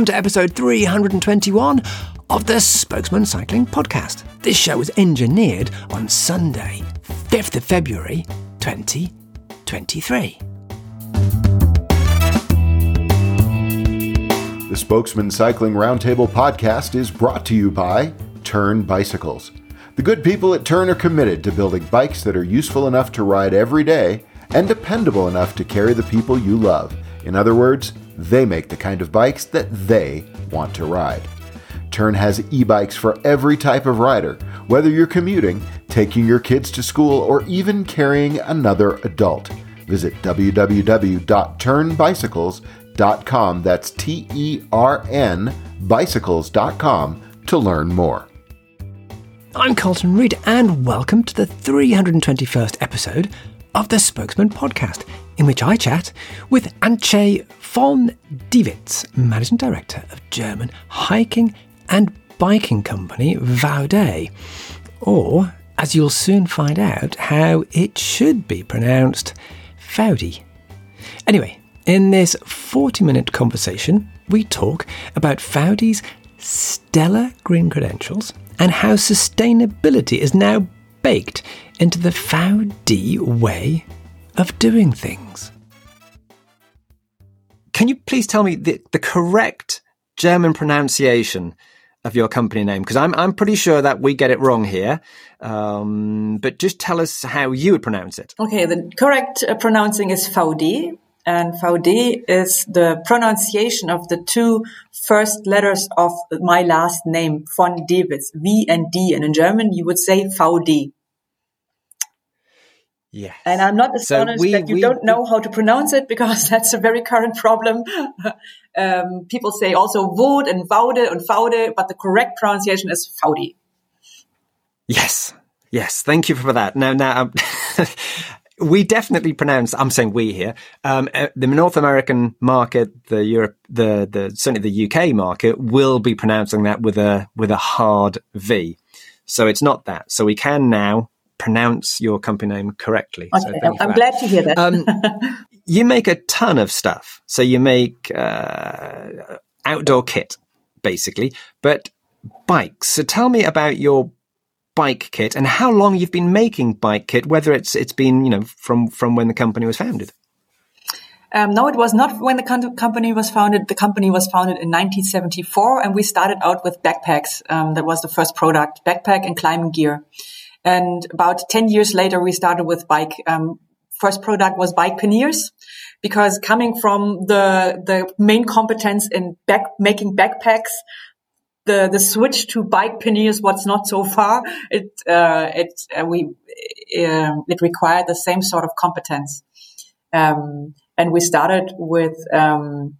welcome to episode 321 of the Spokesmen Cycling Podcast. This show was engineered on Sunday, 5th of February 2023. The Spokesmen Cycling Roundtable podcast is brought to you by Tern Bicycles. The good people at Tern are committed to building bikes that are useful enough to ride every day and dependable enough to carry the people you love. In other words, they make the kind of bikes that they want to ride. Tern has e bikes for every type of rider, whether you're commuting, taking your kids to school, or even carrying another adult. Visit www.ternbicycles.com, that's T E R N bicycles.com, to learn more. I'm Carlton Reid, and welcome to the 321st episode of the Spokesmen Podcast, in which I chat with Antje von Dewitz, Managing Director of German hiking and biking company Vaude, or, as you'll soon find out, how it should be pronounced, Faudi. Anyway, in this 40 minute conversation, we talk about Faudi's stellar green credentials and how sustainability is now baked into the Faudi way of doing things. Can you please tell me the, the correct German pronunciation of your company name? Because I'm, I'm pretty sure that we get it wrong here. Um, but just tell us how you would pronounce it. Okay, the correct uh, pronouncing is VD. And VD is the pronunciation of the two first letters of my last name, von Dewitz, V and D. And in German, you would say VD. Yes. And I'm not astonished so we, that you we, don't know how to pronounce it because that's a very current problem. um, people say also Vod and Vaude and Faude, but the correct pronunciation is Faudi. Yes. Yes. Thank you for that. Now, now, um, we definitely pronounce, I'm saying we here, um, uh, the North American market, the Europe, the, the, certainly the UK market will be pronouncing that with a, with a hard V. So it's not that. So we can now pronounce your company name correctly. Okay, so I'm glad to hear that. um, you make a ton of stuff. So you make uh, outdoor kit, basically, but bikes. So tell me about your bike kit and how long you've been making bike kit, whether it's it's been you know from from when the company was founded. Um, no, it was not when the company was founded. The company was founded in 1974, and we started out with backpacks. Um, that was the first product, backpack and climbing gear. And about 10 years later, we started with bike. Um, first product was bike panniers because coming from the, the main competence in back, making backpacks, the, the switch to bike panniers was not so far. It, uh, it, uh, we, uh, it required the same sort of competence. Um, and we started with, um,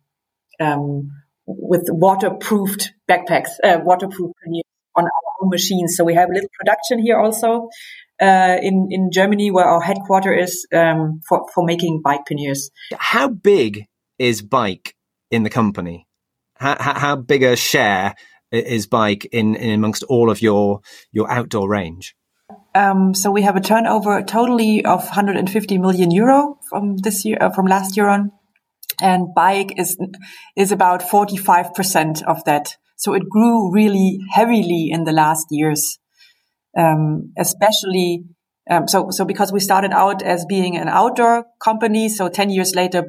um, with waterproofed backpacks, uh, waterproof panniers on our own machines. So we have a little production here also uh, in in Germany, where our headquarter is um, for for making bike panniers. How big is bike in the company? How, how big a share is bike in, in amongst all of your your outdoor range? Um, so we have a turnover totally of 150 million euro from this year, uh, from last year on, and bike is is about 45 percent of that. So it grew really heavily in the last years, um, especially. Um, so, so because we started out as being an outdoor company, so 10 years later,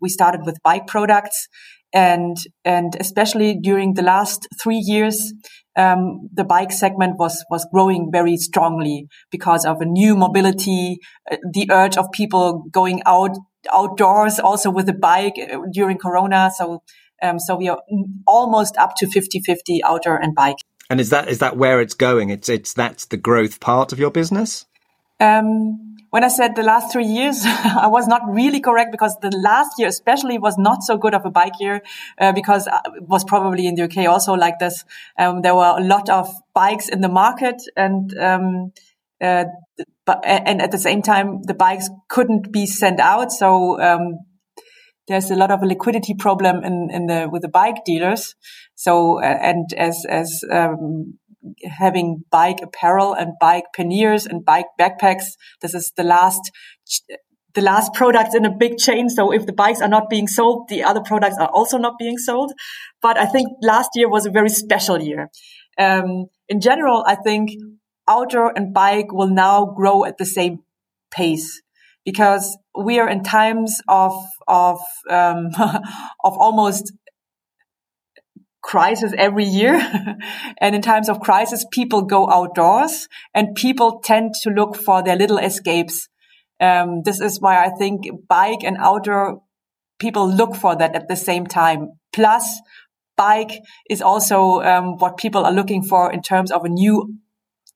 we started with bike products and, and especially during the last three years, um, the bike segment was, was growing very strongly because of a new mobility, uh, the urge of people going out outdoors also with a bike uh, during Corona. So um, so we are almost up to 50-50 outdoor and bike. And is that is that where it's going? It's it's that's the growth part of your business. Um, when I said the last three years, I was not really correct because the last year especially was not so good of a bike year uh, because uh, it was probably in the UK also like this. Um, there were a lot of bikes in the market and um, uh, but and at the same time the bikes couldn't be sent out, so um, there's a lot of a liquidity problem in, in the with the bike dealers. So uh, and as as um, having bike apparel and bike panniers and bike backpacks, this is the last the last products in a big chain. So if the bikes are not being sold, the other products are also not being sold. But I think last year was a very special year. Um, in general, I think outdoor and bike will now grow at the same pace because we are in times of of um, of almost crisis every year. and in times of crisis, people go outdoors and people tend to look for their little escapes. Um, this is why I think bike and outdoor people look for that at the same time. Plus, bike is also um, what people are looking for in terms of a new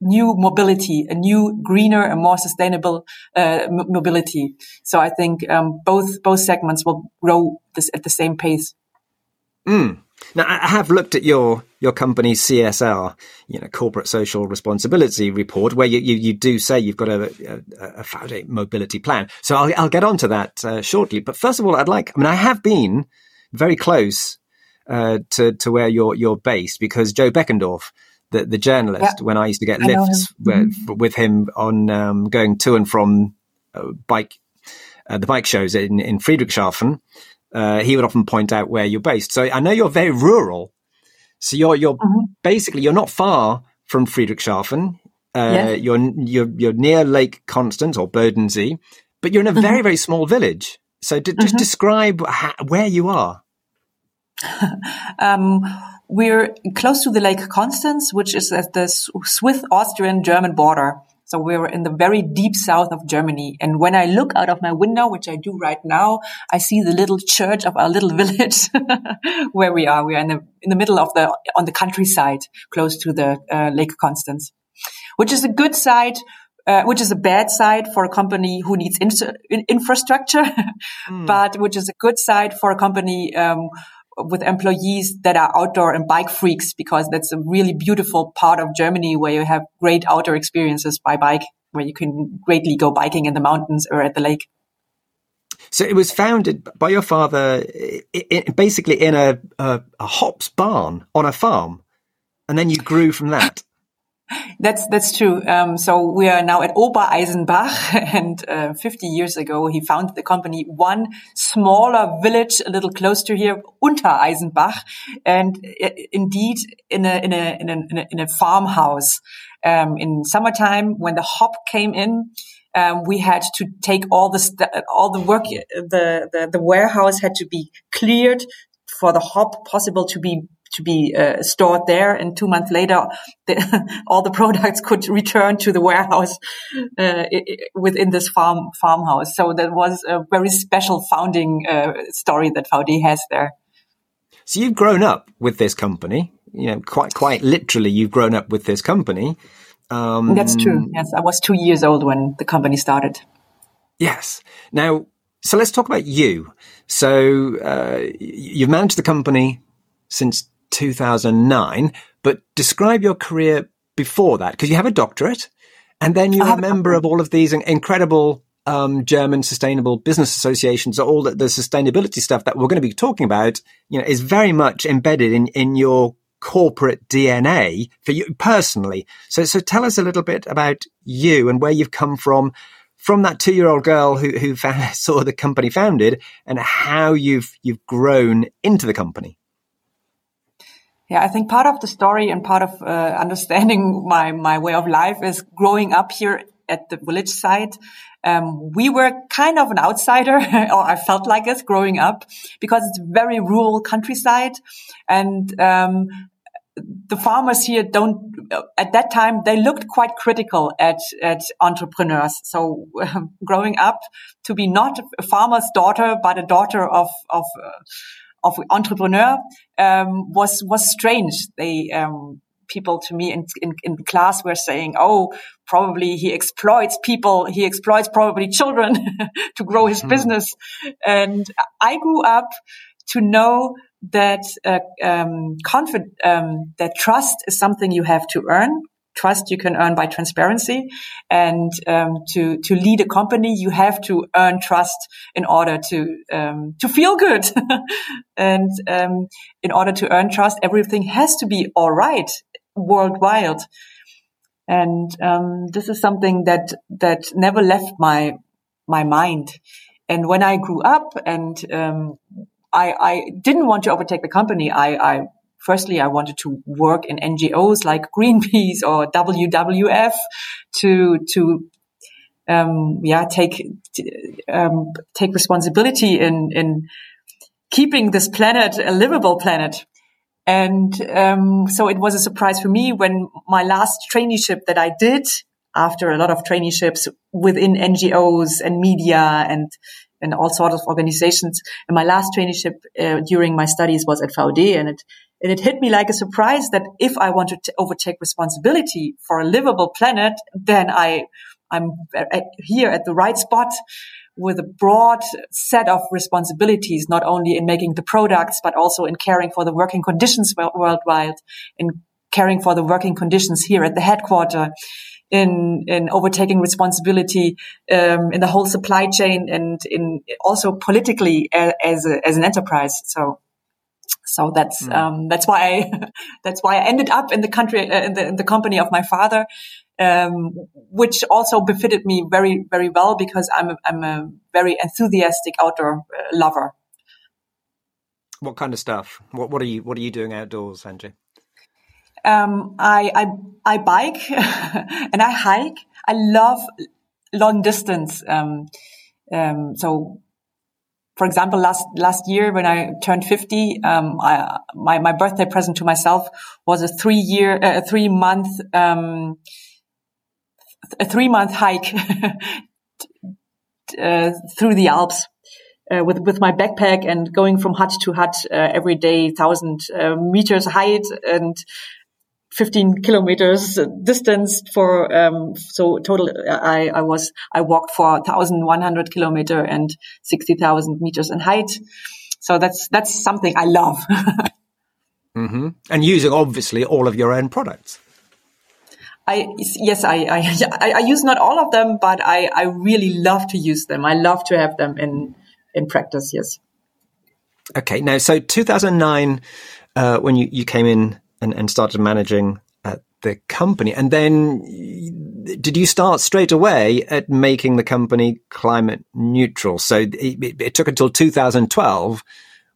new mobility, a new greener and more sustainable uh, mobility. So I think um, both both segments will grow this at the same pace. Mm. Now, I have looked at your your company's CSR, you know, corporate social responsibility report, where you, you, you do say you've got a, a, a mobility plan. So I'll, I'll get onto that uh, shortly. But first of all, I'd like, I mean, I have been very close uh, to to where you're you're based because Jo Beckendorff, the the journalist, yeah. when I used to get lifts him. With, mm-hmm. with, him on um, going to and from uh, bike uh, the bike shows in in Friedrichshafen uh, he would often point out where you're based. So I know you're very rural. So you're you're mm-hmm. basically you're not far from Friedrichshafen. Uh, yeah. You're you're you're near Lake Constance or Bodensee, but you're in a mm-hmm. very very small village. So d- just mm-hmm. describe ha- where you are. um, we're close to the Lake Constance, which is at the Swiss Austrian German border. So we're in the very deep south of Germany. And when I look out of my window, which I do right now, I see the little church of our little village where we are. We are in the, in the middle of the, on the countryside, close to the uh, Lake Constance, which is a good site uh, which is a bad side for a company who needs in- infrastructure, mm. but which is a good side for a company um, with employees that are outdoor and bike freaks because that's a really beautiful part of Germany where you have great outdoor experiences by bike, where you can greatly go biking in the mountains or at the lake. So it was founded by your father, basically in a, a, a hops barn on a farm, and then you grew from that. That's that's true. Um, so we are now at Ober Eisenbach, and uh, 50 years ago he founded the company. One smaller village, a little close to here, Untereisenbach, and uh, indeed in a in a in a in a, farmhouse. Um, in summertime, when the hop came in, um, we had to take all the st- all the work. The, the the warehouse had to be cleared for the hop possible to be to be uh, stored there. And two months later, the, all the products could return to the warehouse uh, within this farm farmhouse. So that was a very special founding uh, story that Vaude has there. So you've grown up with this company, you know, quite quite literally, you've grown up with this company. Um, That's true. Yes, I was two years old when the company started. Yes. Now, so let's talk about you. So uh, you've managed the company since 2009, but describe your career before that because you have a doctorate and then you're a member of all of these incredible um, German sustainable business associations, all the, the sustainability stuff that we're going to be talking about, you know, is very much embedded in, in your corporate DNA for you personally. So, so tell us a little bit about you and where you've come from, from that two year old girl who, who found, saw the company founded and how you've, you've grown into the company. Yeah, I think part of the story and part of uh, understanding my my way of life is growing up here at the village side. Um, we were kind of an outsider, or I felt like it growing up, because it's very rural countryside, and um, the farmers here don't. At that time, they looked quite critical at at entrepreneurs. So, growing up to be not a farmer's daughter, but a daughter of of uh, of entrepreneur um, was was strange. They um, people to me in, in, in class were saying, "Oh, probably he exploits people. He exploits probably children to grow his mm-hmm. business." And I grew up to know that uh, um, confid- um, that trust is something you have to earn trust you can earn by transparency. And um, to to lead a company, you have to earn trust in order to um, to feel good. and um, in order to earn trust, everything has to be all right worldwide. And um, this is something that that never left my my mind. And when I grew up and um, I, I didn't want to overtake the company, I, I firstly I wanted to work in NGOs like Greenpeace or WWF to to um, yeah take um, take responsibility in in keeping this planet a livable planet. And um, so it was a surprise for me when my last traineeship that I did after a lot of traineeships within NGOs and media and and all sorts of organizations. And my last traineeship uh, during my studies was at Vaude, and it and it hit me like a surprise that if I want to overtake responsibility for a livable planet, then I I'm at, here at the right spot with a broad set of responsibilities, not only in making the products, but also in caring for the working conditions worldwide, in caring for the working conditions here at the headquarter, in in overtaking responsibility um, in the whole supply chain and in also politically as a, as an enterprise. So. So that's mm. um, that's why I, that's why I ended up in the country uh, in, the, in the company of my father, um, which also befitted me very very well because I'm a, I'm a very enthusiastic outdoor uh, lover. What kind of stuff? What what are you what are you doing outdoors, Antje? Um, I, I, I bike and I hike. I love long distance. Um, um, so for example, last, last year when I turned 50, um, I, my, my birthday present to myself was a three year, uh, three month, um, a three month hike uh, through the Alps. Uh, with with my backpack and going from hut to hut uh, every day, thousand uh, meters height, and 15 kilometers distance for um, so total I, I was I walked for 1100 kilometer and 60,000 meters in height. So that's that's something I love. Mm-hmm. and using obviously all of your own products. I yes I, I I use not all of them but I I really love to use them. I love to have them in in practice yes. Okay now so 2009 uh, when you, you came in and, and started managing uh, the company. And then did you start straight away at making the company climate neutral? So it, it, it took until 2012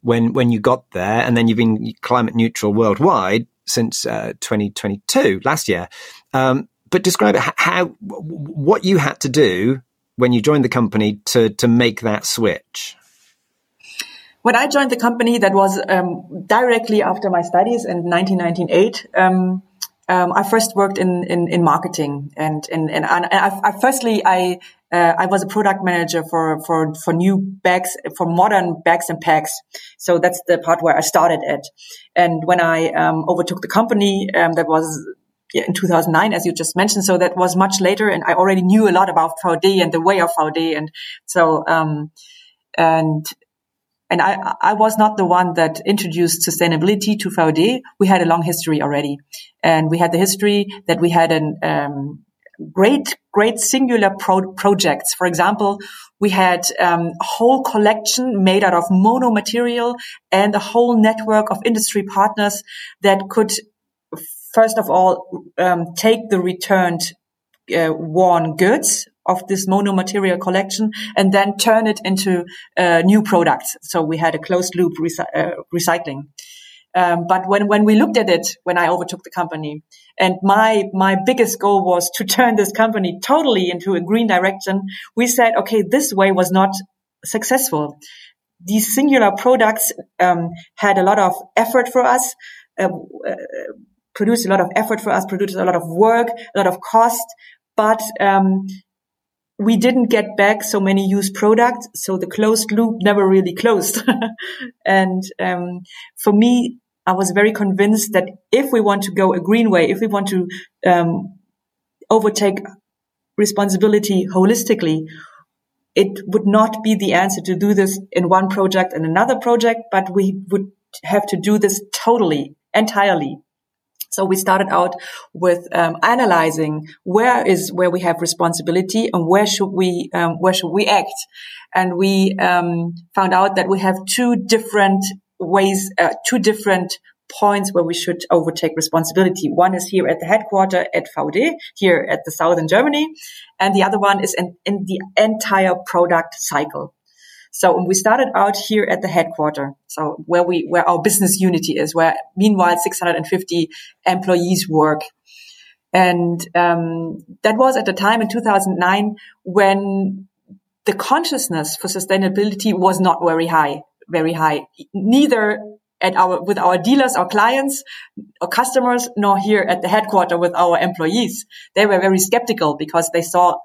when, when you got there. And then you've been climate neutral worldwide since uh, 2022, last year. Um, but describe how, what you had to do when you joined the company to, to make that switch when I joined the company, that was um, directly after my studies in 1998. Um, um, I first worked in, in, in marketing and, and, and I, I, firstly, I, uh, I was a product manager for, for, for new bags, for modern bags and packs. So that's the part where I started at. And when I, um, overtook the company, um, that was in 2009, as you just mentioned. So that was much later and I already knew a lot about Vaude and the way of Vaude. And so, um, and and I, I was not the one that introduced sustainability to Vaude. We had a long history already. And we had the history that we had an, um, great, great singular pro- projects. For example, we had um, a whole collection made out of mono material and a whole network of industry partners that could, first of all, um, take the returned uh, worn goods of this mono material collection and then turn it into uh, new products. So we had a closed loop uh, recycling. Um, but when, when we looked at it, when I overtook the company and my, my biggest goal was to turn this company totally into a green direction, we said, okay, this way was not successful. These singular products um, had a lot of effort for us, uh, uh, produced a lot of effort for us, produced a lot of work, a lot of cost, but um, we didn't get back so many used products, so the closed loop never really closed. and um, for me, I was very convinced that if we want to go a green way, if we want to um, overtake responsibility holistically, it would not be the answer to do this in one project and another project, but we would have to do this totally, entirely. So we started out with um, analyzing where is where we have responsibility and where should we um, where should we act, and we um, found out that we have two different ways, uh, two different points where we should overtake responsibility. One is here at the headquarter at Vaude, here at the southern Germany, and the other one is in, in the entire product cycle. So we started out here at the headquarter, so where we where our business unity is, where meanwhile 650 employees work, and um, that was at the time in 2009 when the consciousness for sustainability was not very high, very high. Neither at our with our dealers, our clients, our customers, nor here at the headquarter with our employees. They were very skeptical because they saw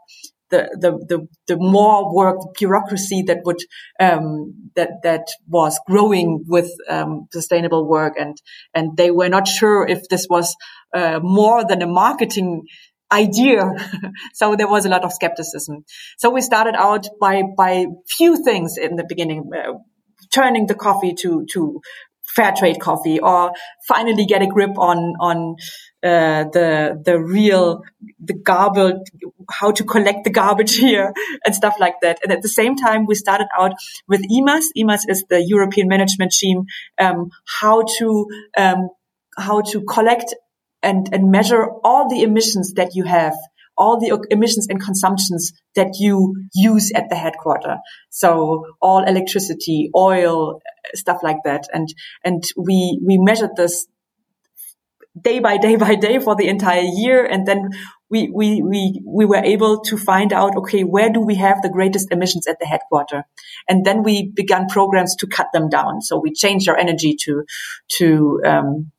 the the the, the more work, the bureaucracy that would um, that that was growing with um, sustainable work, and and they were not sure if this was uh, more than a marketing idea. so there was a lot of skepticism. So we started out by by few things in the beginning. Uh, turning the coffee to to fair trade coffee or finally get a grip on on uh, the the real the garbage how to collect the garbage here and stuff like that and at the same time we started out with EMAS EMAS is the European management team um, how to um, how to collect and and measure all the emissions that you have all the emissions and consumptions that you use at the headquarter. So all electricity, oil, stuff like that. And, and we, we measured this day by day by day for the entire year. And then we, we, we, we were able to find out, okay, where do we have the greatest emissions at the headquarter? And then we began programs to cut them down. So we changed our energy to, to, um,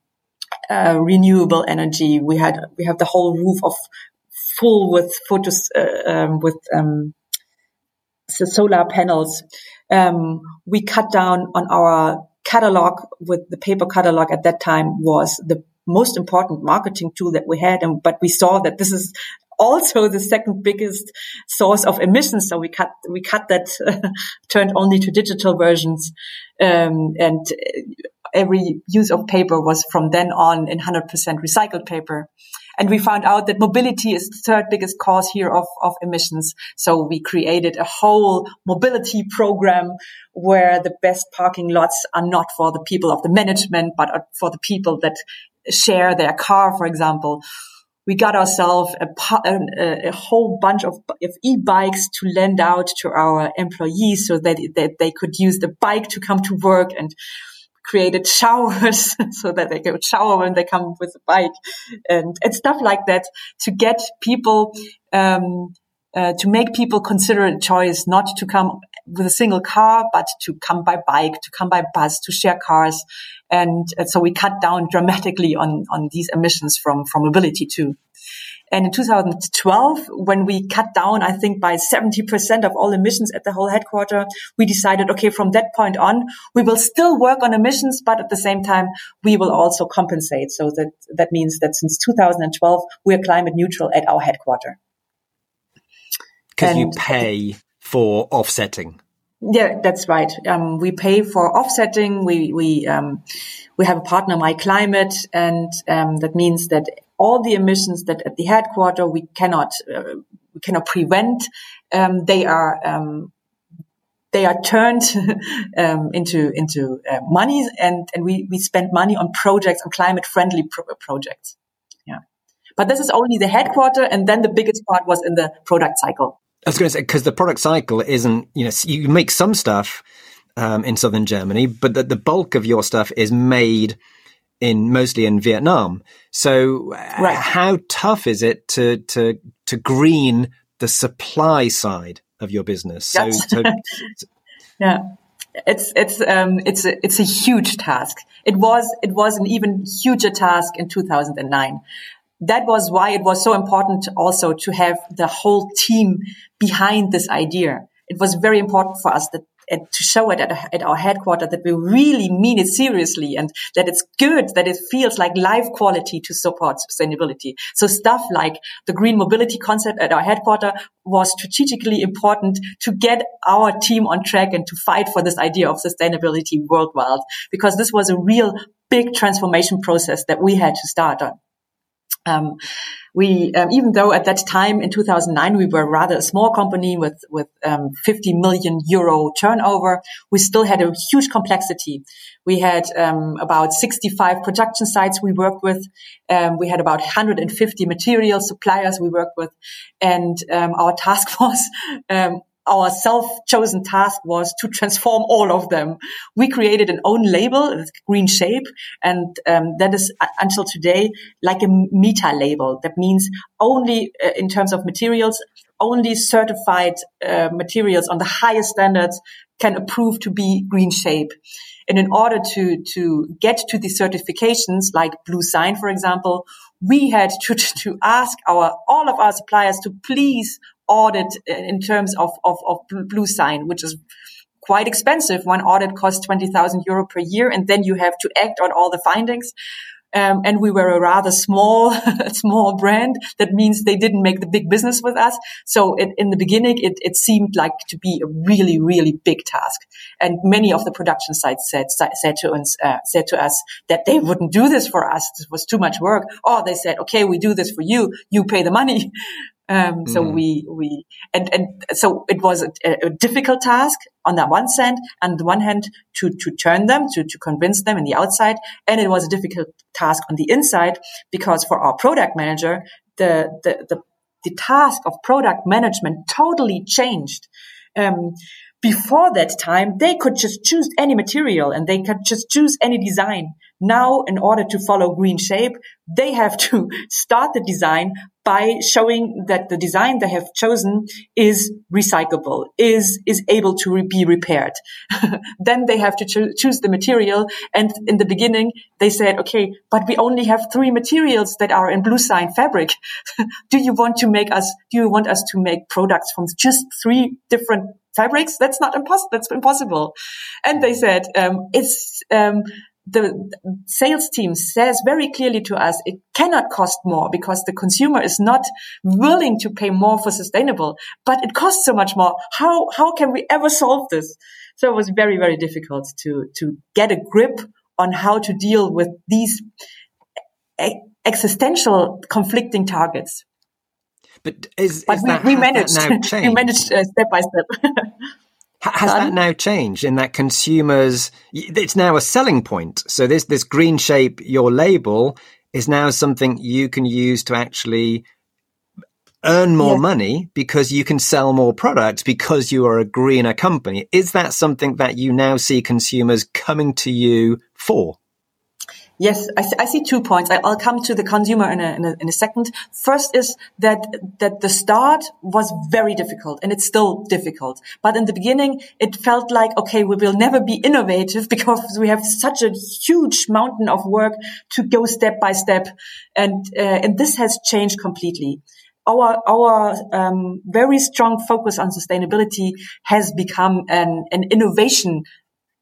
uh, renewable energy. We had we have the whole roof of full with photos uh, um, with um, so solar panels. Um, we cut down on our catalog with the paper catalog at that time was the most important marketing tool that we had. And, but we saw that this is also the second biggest source of emissions. So we cut, we cut that, uh, turned only to digital versions. Um, and every use of paper was from then on in 100% recycled paper. And we found out that mobility is the third biggest cause here of, of emissions. So we created a whole mobility program where the best parking lots are not for the people of the management, but for the people that share their car, for example. We got ourselves a, a, a, whole bunch of, of e-bikes to lend out to our employees so that, that they could use the bike to come to work and created showers so that they could shower when they come with a bike and, and stuff like that to get people, um, uh, to make people consider a choice not to come with a single car, but to come by bike, to come by bus, to share cars. And, and so we cut down dramatically on, on these emissions from, from mobility too. And in 2012, when we cut down, I think by 70% of all emissions at the whole headquarter, we decided, okay, from that point on, we will still work on emissions, but at the same time, we will also compensate. So that, that means that since 2012, we are climate neutral at our headquarter. Because you pay for offsetting. Yeah, that's right. Um, we pay for offsetting. We we um, we have a partner, myclimate, and um, that means that all the emissions that at the headquarter we cannot uh, we cannot prevent. Um, they are um, they are turned um, into into uh, money, and and we we spend money on projects on climate friendly pro- projects. Yeah, but this is only the headquarter, and then the biggest part was in the product cycle. I was going to say because the product cycle isn't you know you make some stuff um, in southern Germany, but the, the bulk of your stuff is made in mostly in Vietnam. So right. how tough is it to to to green the supply side of your business? So, so yeah. It's it's um it's a, it's a huge task. It was it was an even huger task in 2009 that was why it was so important also to have the whole team behind this idea. It was very important for us that to show it at, at our headquarters that we really mean it seriously and that it's good, that it feels like life quality to support sustainability. So stuff like the green mobility concept at our headquarters was strategically important to get our team on track and to fight for this idea of sustainability worldwide because this was a real big transformation process that we had to start on. Um, we, um, even though at that time in 2009 we were rather a small company with with um, 50 million euro turnover, we still had a huge complexity. We had um, about 65 production sites we worked with. Um, we had about 150 material suppliers we worked with, and um, our task was our self-chosen task was to transform all of them. We created an own label, Green Shape, and um, that is uh, until today like a meta label. That means only uh, in terms of materials, only certified uh, materials on the highest standards can approve to be Green Shape. And in order to to get to the certifications, like bluesign, for example, we had to to ask our all of our suppliers to please audit in terms of, of, of bluesign, which is quite expensive. One audit costs 20,000 euro per year. And then you have to act on all the findings. Um, and we were a rather small, small brand. That means they didn't make the big business with us. So it, in the beginning, it, it seemed like to be a really, really big task. And many of the production sites said, said to us, uh, said to us that they wouldn't do this for us. This was too much work. Or they said, okay, we do this for you. You pay the money. Um, so mm. we, we, and, and so it was a, a, difficult task on that one hand, on the one hand to, to turn them, to, to convince them in the outside. And it was a difficult task on the inside because for our product manager, the, the, the, the task of product management totally changed. Um, before that time, they could just choose any material and they could just choose any design. Now, in order to follow green shape, they have to start the design by showing that the design they have chosen is recyclable, is, is able to re- be repaired. then they have to cho- choose the material. And in the beginning, they said, okay, but we only have three materials that are in bluesign fabric. do you want to make us, do you want us to make products from just three different fabrics? That's not impossible. That's impossible. And they said, um, it's, um, the sales team says very clearly to us it cannot cost more because the consumer is not willing to pay more for sustainable but it costs so much more. How how can we ever solve this? So it was very very difficult to to get a grip on how to deal with these existential conflicting targets. But is, but is we, we managed we managed uh, step by step Has that now changed in that consumers, it's now a selling point. So this, this green shape, your label is now something you can use to actually earn more money because you can sell more products because you are a greener company. Is that something that you now see consumers coming to you for? Yes, I, I, see two points. I, will come to the consumer in a, in a, in a second. First is that that the start was very difficult, and it's still difficult. But in the beginning, it felt like okay, we will never be innovative because we have such a huge mountain of work to go step by step, and uh, and this has changed completely our our um, very strong focus on sustainability has become an, an innovation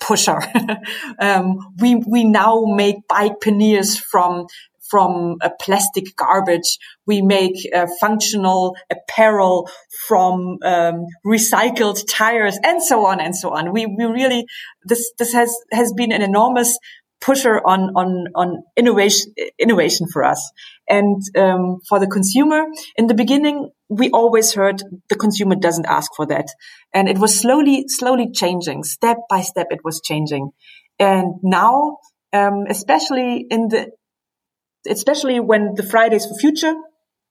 pusher. um, we we now make bike panniers from from a plastic garbage. We make uh, functional apparel from um, recycled tires, and so on and so on. We we really this this has has been an enormous pusher on on on innovation innovation for us and um, for the consumer in the beginning we always heard the consumer doesn't ask for that. And it was slowly slowly changing. Step by step it was changing. And now um, especially in the especially when the fridays for future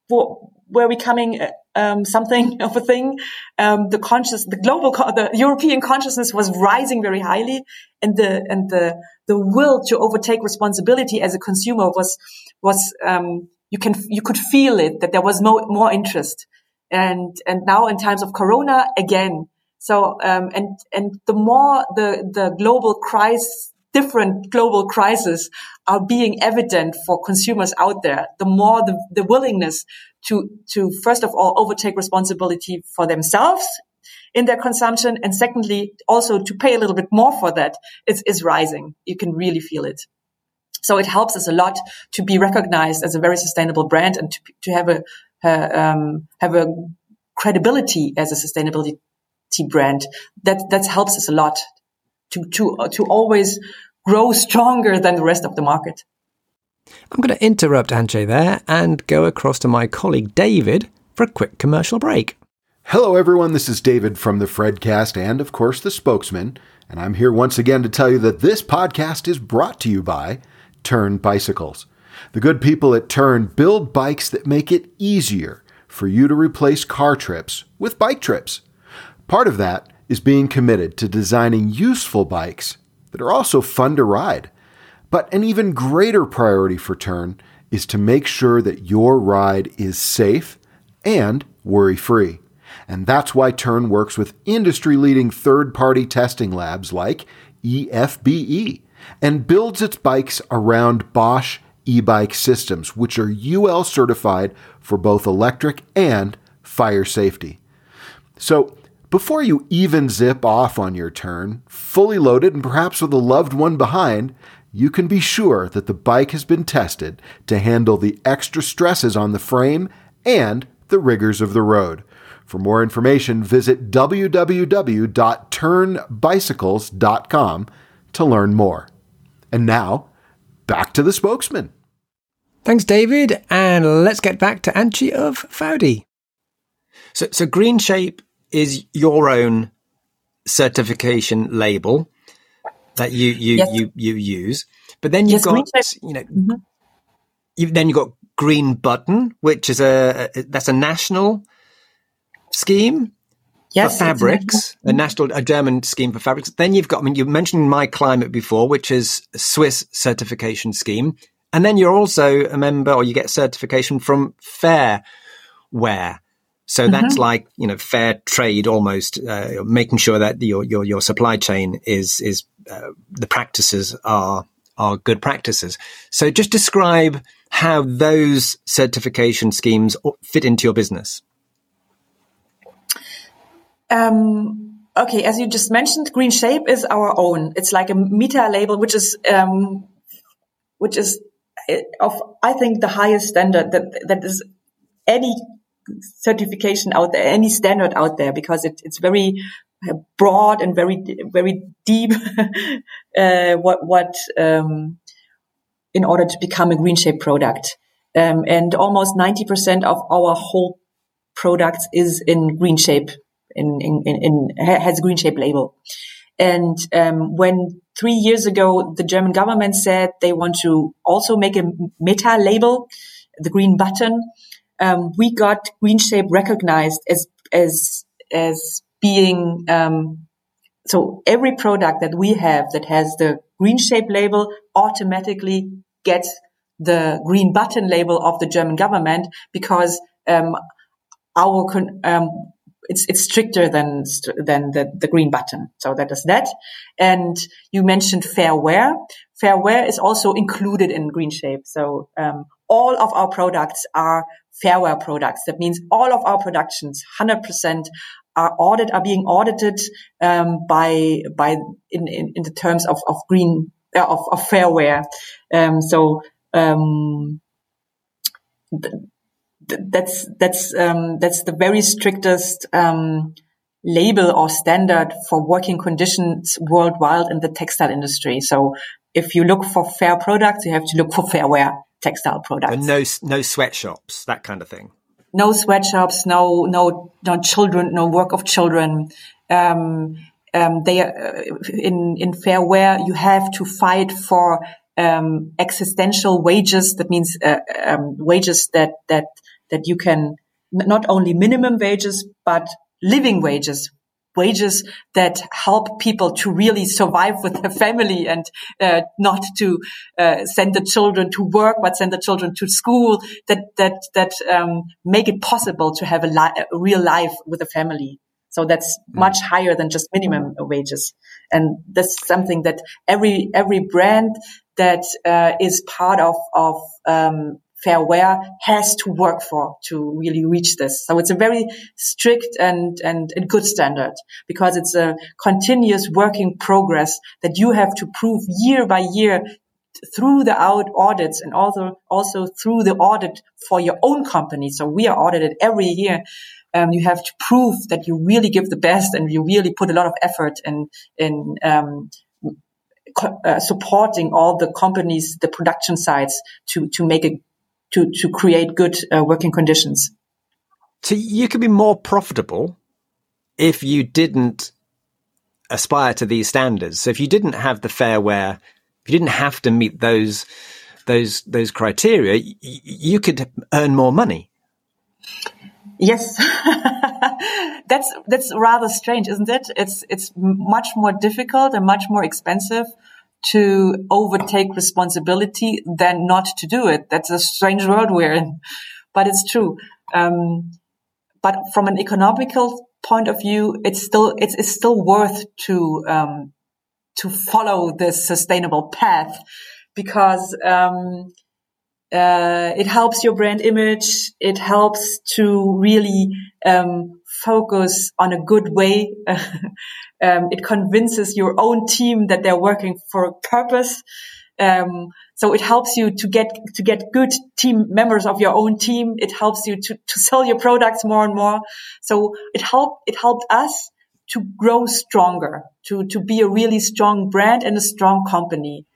were becoming um, something of a thing. Um, the conscious, the global, the European consciousness was rising very highly, and the and the the will to overtake responsibility as a consumer was was um, you can you could feel it that there was more more interest, and and now in times of Corona again. So um, and and the more the the global crisis different global crises are being evident for consumers out there, the more the, the willingness to, to first of all overtake responsibility for themselves in their consumption. And secondly, also to pay a little bit more for that is, is rising. You can really feel it. So it helps us a lot to be recognized as a very sustainable brand and to, to have a, um, have a credibility as a sustainability brand. That, that helps us a lot to, to, to always grow stronger than the rest of the market. I'm going to interrupt Antje there and go across to my colleague David for a quick commercial break. Hello, everyone. This is David from the Fredcast and, of course, the spokesmen. And I'm here once again to tell you that this podcast is brought to you by Tern Bicycles. The good people at Tern build bikes that make it easier for you to replace car trips with bike trips. Part of that is being committed to designing useful bikes that are also fun to ride. But an even greater priority for Tern is to make sure that your ride is safe and worry free. And that's why Tern works with industry leading third party testing labs like EFBE and builds its bikes around Bosch e bike systems, which are UL certified for both electric and fire safety. So, before you even zip off on your turn, fully loaded and perhaps with a loved one behind, you can be sure that the bike has been tested to handle the extra stresses on the frame and the rigors of the road. For more information, visit www.ternbicycles.com to learn more. And now, back to the spokesmen. Thanks, David. And let's get back to Antje of Faudi. So, so Green Shape is your own certification label that you you yes. you, you use, but then you've yes, got you know mm-hmm. you've then you've got Green Button, which is a, a that's a national scheme yes, for fabrics, a national, a German scheme for fabrics. Then you've got, I mean, you mentioned myclimate before, which is a Swiss certification scheme. And then you're also a member or you get certification from Fair Wear. So mm-hmm. that's like, you know, fair trade almost, uh, making sure that your, your, your supply chain is, is, uh, the practices are, are good practices. So just describe how those certification schemes fit into your business. Um, okay, as you just mentioned, Green Shape is our own. It's like a meta label, which is um, which is uh, of I think the highest standard that that is any certification out there, any standard out there, because it, it's very uh, broad and very very deep. uh, what what um, in order to become a Green Shape product, um, and almost ninety percent of our whole products is in Green Shape in, in, in, has a green shape label. And um, when three years ago the German government said they want to also make a meta label, the green button, um, we got green shape recognized as as as being um, so every product that we have that has the green shape label automatically gets the green button label of the German government because um, our um, it's it's stricter than than the, the green button. So that is that. And you mentioned fair wear. Fair wear is also included in green shape. So um, all of our products are fair wear products. That means all of our productions, hundred percent, are audit are being audited um, by by in, in, in the terms of of green uh, of, of fair wear. Um, so um, that's that's um, that's the very strictest um, label or standard for working conditions worldwide in the textile industry. So if you look for fair products, you have to look for fair wear textile products. And no no sweatshops, that kind of thing. No sweatshops, no no no children, no work of children. Um, um, they uh, in in fair wear, you have to fight for um, existential wages. That means uh, um, wages that that that you can not only minimum wages, but living wages, wages that help people to really survive with their family and uh, not to uh, send the children to work, but send the children to school. That that that um, make it possible to have a, li- a, real life with a family. So that's mm. much higher than just minimum wages, and that's something that every every brand that uh, is part of of um, fair wear has to work for to really reach this. So it's a very strict and, and, and good standard because it's a continuous working progress that you have to prove year by year through the out audits and also also through the audit for your own company. So we are audited every year. Um, you have to prove that you really give the best and you really put a lot of effort in in um, uh, supporting all the companies, the production sites to, to make it, to, to create good uh, working conditions. So you could be more profitable if you didn't aspire to these standards. So if you didn't have the fair wear, if you didn't have to meet those, those, those criteria, y- you could earn more money. Yes, that's that's rather strange, isn't it? It's it's much more difficult and much more expensive to overtake responsibility than not to do it. That's a strange world we're in, but it's true. Um, but from an economical point of view, it's still it's, it's still worth to um, to follow this sustainable path because um, uh, it helps your brand image. It helps to really um, focus on a good way. um, it convinces your own team that they're working for a purpose. Um, so it helps you to get to get good team members of your own team. It helps you to, to sell your products more and more. So it helped it helped us to grow stronger, to to be a really strong brand and a strong company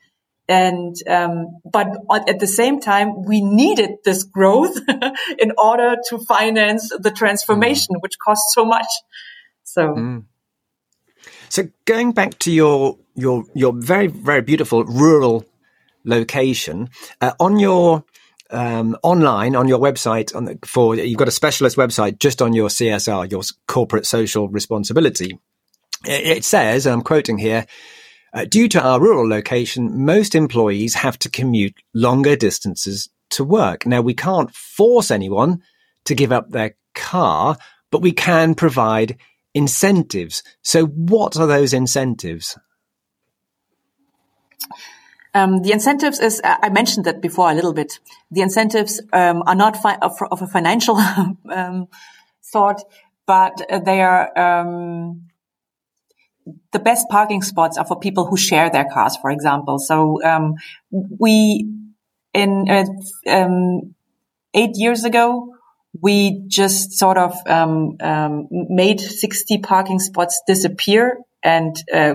and um, but at the same time we needed this growth in order to finance the transformation mm. which costs so much so mm. So going back to your your your very very beautiful rural location uh, on your um, online on your website on the, for you've got a specialist website just on your CSR your corporate social responsibility it, it says and I'm quoting here uh, due to our rural location, most employees have to commute longer distances to work. Now, we can't force anyone to give up their car, but we can provide incentives. So, what are those incentives? Um, the incentives is, uh, I mentioned that before a little bit. The incentives um, are not fi- of, of, a financial um, sort, but they are um, the best parking spots are for people who share their cars, for example. So um, we, in uh, um, eight years ago, we just sort of um, um made 60 parking spots disappear and uh,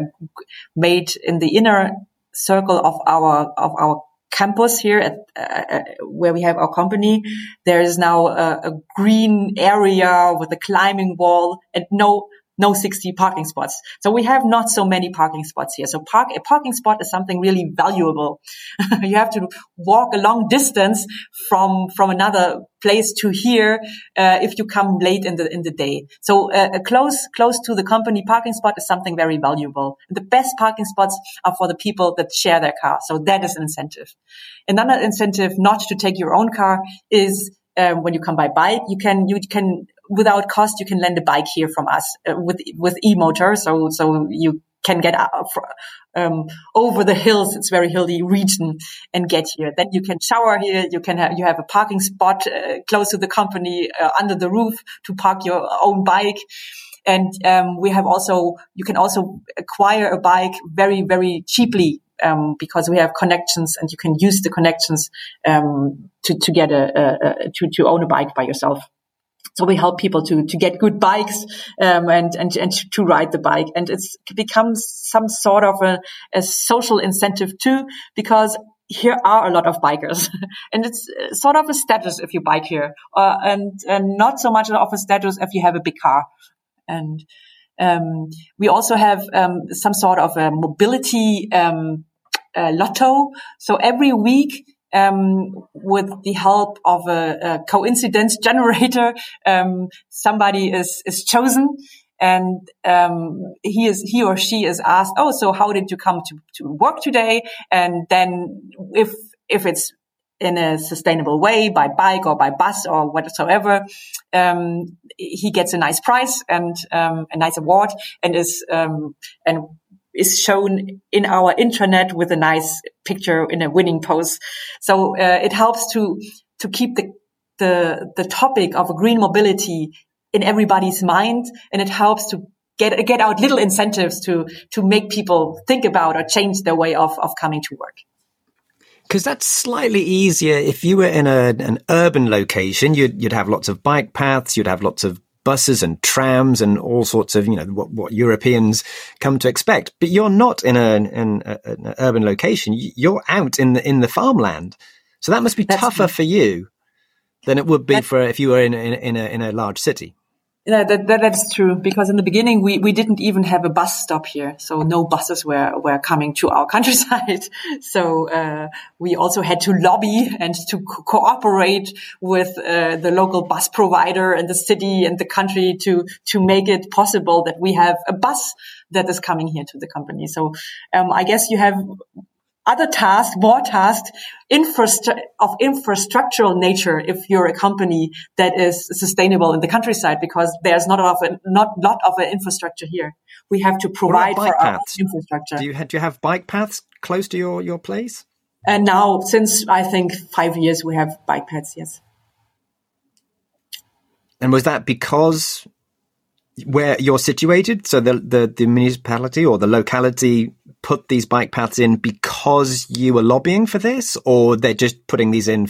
made in the inner circle of our of our campus here at uh, uh where we have our company. There is now a, a green area with a climbing wall and no no 60 parking spots. So we have not so many parking spots here. So park, a parking spot is something really valuable. you have to walk a long distance from, from another place to here, uh, if you come late in the, in the day. So uh, close, close to the company parking spot is something very valuable. The best parking spots are for the people that share their car. So that is an incentive. Another incentive not to take your own car is um, when you come by bike, you can you can without cost you can lend a bike here from us uh, with with e-motor. So so you can get um, over the hills. It's very hilly region and get here. Then you can shower here. You can have you have a parking spot uh, close to the company uh, under the roof to park your own bike. And um, we have also you can also acquire a bike very very cheaply um, because we have connections and you can use the connections um, to to get a, a, a, to to own a bike by yourself. So we help people to to get good bikes um, and and and to ride the bike, and it's becomes some sort of a, a social incentive too, because here are a lot of bikers. And it's uh, sort of a status if you bike here uh, and, and not so much of a status if you have a big car. And um, we also have um, some sort of a mobility um, uh, lotto. So every week, um, with the help of a, a coincidence generator, um, somebody is is chosen, and um, he is he or she is asked, "Oh, so how did you come to to work today?" And then if if it's in a sustainable way by bike or by bus or whatsoever, um, he gets a nice prize and um, a nice award and is um, and is shown in our intranet with a nice picture in a winning pose. So uh, it helps to to keep the the the topic of green mobility in everybody's mind, and it helps to get get out little incentives to to make people think about or change their way of of coming to work. Because that's slightly easier if you were in a, an urban location. You'd you'd have lots of bike paths. You'd have lots of buses and trams and all sorts of, you know, what, what Europeans come to expect. But you're not in, a, in a, an urban location. You're out in the, in the farmland. So that must be That's tougher for you than it would be for if you were in, in, in, a, in a large city. Yeah, that, that, that's true. Because in the beginning, we, we didn't even have a bus stop here. So no buses were, were coming to our countryside. So, uh, we also had to lobby and to co- cooperate with, uh, the local bus provider and the city and the country to, to make it possible that we have a bus that is coming here to the company. So, um, I guess you have other tasks, more tasks, infrastru- of infrastructural nature if you're a company that is sustainable in the countryside because there's not a lot of, a, not lot of infrastructure here. We have to provide for paths? our infrastructure. Do you, have, do you have bike paths close to your, your place? And now, since I think five years, we have bike paths, yes. And was that because where you're situated? So the, the, the municipality or the locality put these bike paths in because you were lobbying for this, or they're just putting these in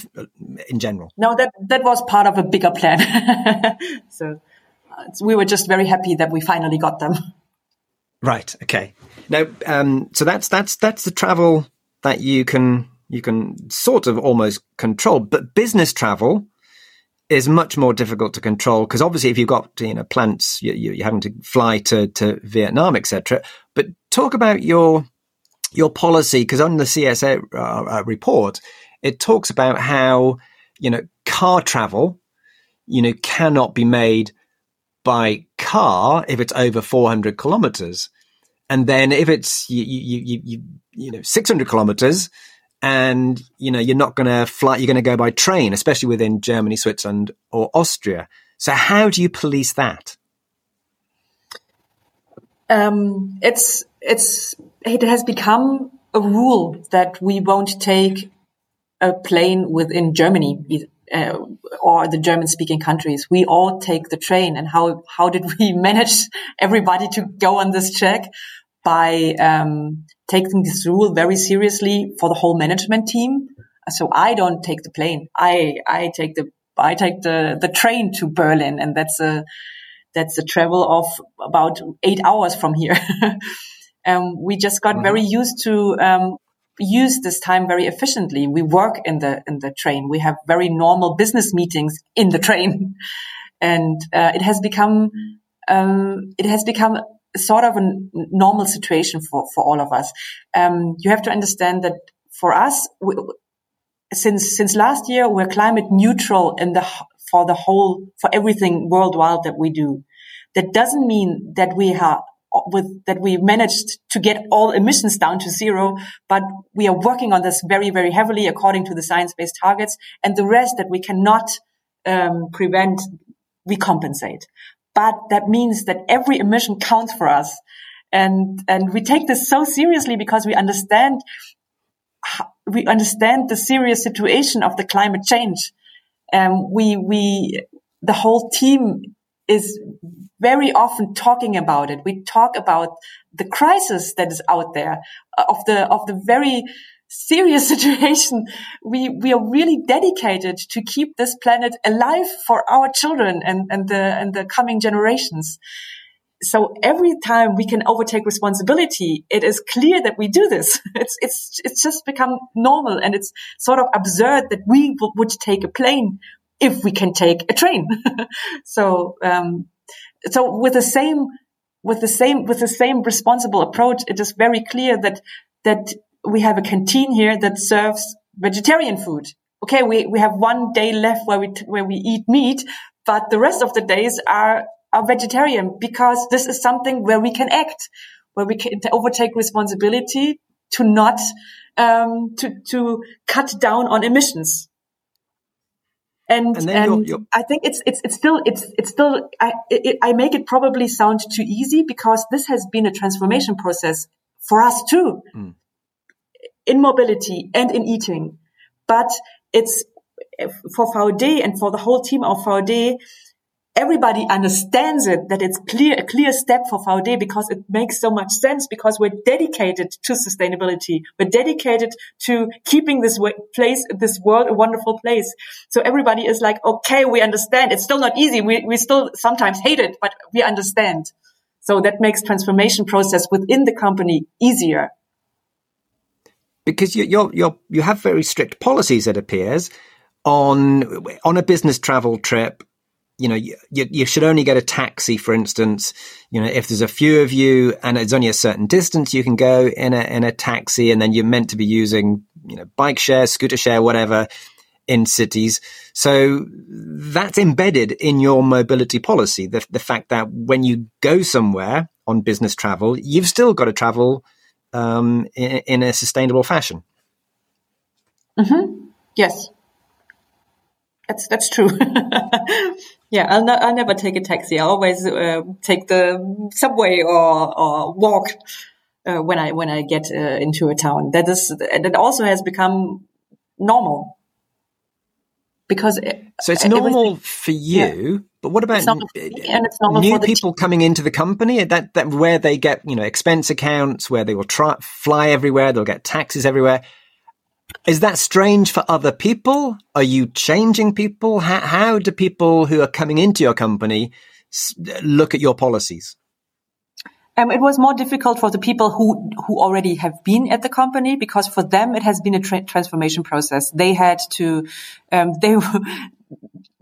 in general? No, that that was part of a bigger plan. so uh, we were just very happy that we finally got them. Right. Okay. Now, um, so that's that's that's the travel that you can you can sort of almost control, but business travel is much more difficult to control because obviously if you've got you know plants you, are having to fly to, to Vietnam etc. But talk about your your policy because on the CSR uh, uh, report it talks about how you know car travel you know cannot be made by car if it's over 400 kilometers and then if it's you you you you, you know 600 kilometers and you know you're not going to fly you're going to go by train especially within germany switzerland or austria. So how do you police that? Um, it's it's it has become a rule that we won't take a plane within germany uh, or the german speaking countries. We all take the train. And how how did we manage everybody to go on this check by um, taking this rule very seriously for the whole management team. So I don't take the plane. I I take the I take the the train to Berlin, and that's a that's a travel of about eight hours from here. um, we just got mm-hmm. very used to um, use this time very efficiently. We work in the in the train. We have very normal business meetings in the train, and uh, it has become um, it has become sort of a normal situation for, for all of us. Um, you have to understand that for us, we, since, since last year, we're climate neutral in the, for the whole, for everything worldwide that we do. That doesn't mean that we have, with, that we managed to get all emissions down to zero, but we are working on this very, very heavily according to the science-based targets and the rest that we cannot, um, prevent, we compensate but that means that every emission counts for us. And, and we take this so seriously because we understand, we understand the serious situation of the climate change. Um, we, we, the whole team is very often talking about it. We talk about the crisis that is out there of the, of the very serious situation, we, we are really dedicated to keep this planet alive for our children and, and the, and the coming generations. So every time we can overtake responsibility, it is clear that we do this. It's, it's, it's just become normal and it's sort of absurd that we w- would take a plane if we can take a train. so, um, so with the same, with the same, with the same responsible approach, it is very clear that, that we have a canteen here that serves vegetarian food. Okay, we, we have one day left where we where we eat meat, but the rest of the days are are vegetarian because this is something where we can act, where we can overtake responsibility to not um, to to cut down on emissions. And, and, and you're, you're... I think it's it's it's still it's it's still I it, I make it probably sound too easy because this has been a transformation process for us too. Mm in mobility and in eating. But it's eh, for Vaude and for the whole team of Vaude, everybody understands it that it's clear a clear step for Vaude because it makes so much sense because we're dedicated to sustainability. We're dedicated to keeping this place this world a wonderful place. So everybody is like okay we understand. It's still not easy. We, we still sometimes hate it but we understand. So that makes transformation process within the company easier because you you're, you're you have very strict policies it appears on on a business travel trip you know, you, you, should only get a taxi, for instance. You know, if there's a few of you and it's only a certain distance, you can go in a in a taxi, and then you're meant to be using, you know, bike share, scooter share, whatever, in cities. So that's embedded in your mobility policy. The the fact that when you go somewhere on business travel, you've still got to travel um, in, in, a sustainable fashion. Mm-hmm. Yes. That's that's true. yeah, I'll, not, I'll never take a taxi. I always uh, take the subway or or walk uh, when I when I get uh, into a town. That is that also has become normal because it, so it's normal for you. Yeah. But what about new people coming into the company? That that where they get you know expense accounts, where they will try, fly everywhere, they'll get taxes everywhere. Is that strange for other people? Are you changing people? How, how do people who are coming into your company look at your policies? Um, it was more difficult for the people who who already have been at the company because for them it has been a tra- transformation process. They had to, um, they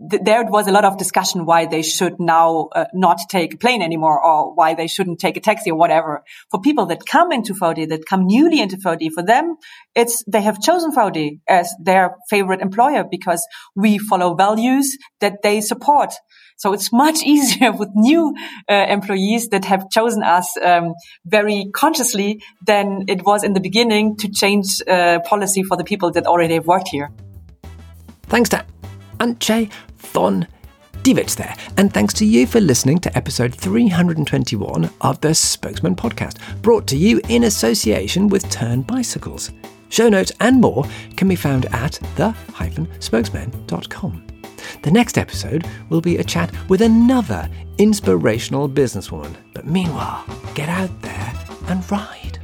there was a lot of discussion why they should now uh, not take a plane anymore or why they shouldn't take a taxi or whatever. For people that come into Vaude, that come newly into Vaude, for them, it's, they have chosen Vaude as their favorite employer because we follow values that they support. So it's much easier with new uh, employees that have chosen us um, very consciously than it was in the beginning to change uh, policy for the people that already have worked here. Thanks to Antje von Dewitz there. And thanks to you for listening to episode 321 of the Spokesmen Podcast, brought to you in association with Tern Bicycles. Show notes and more can be found at the-spokesmen.com. The next episode will be a chat with another inspirational businesswoman. But meanwhile, get out there and ride.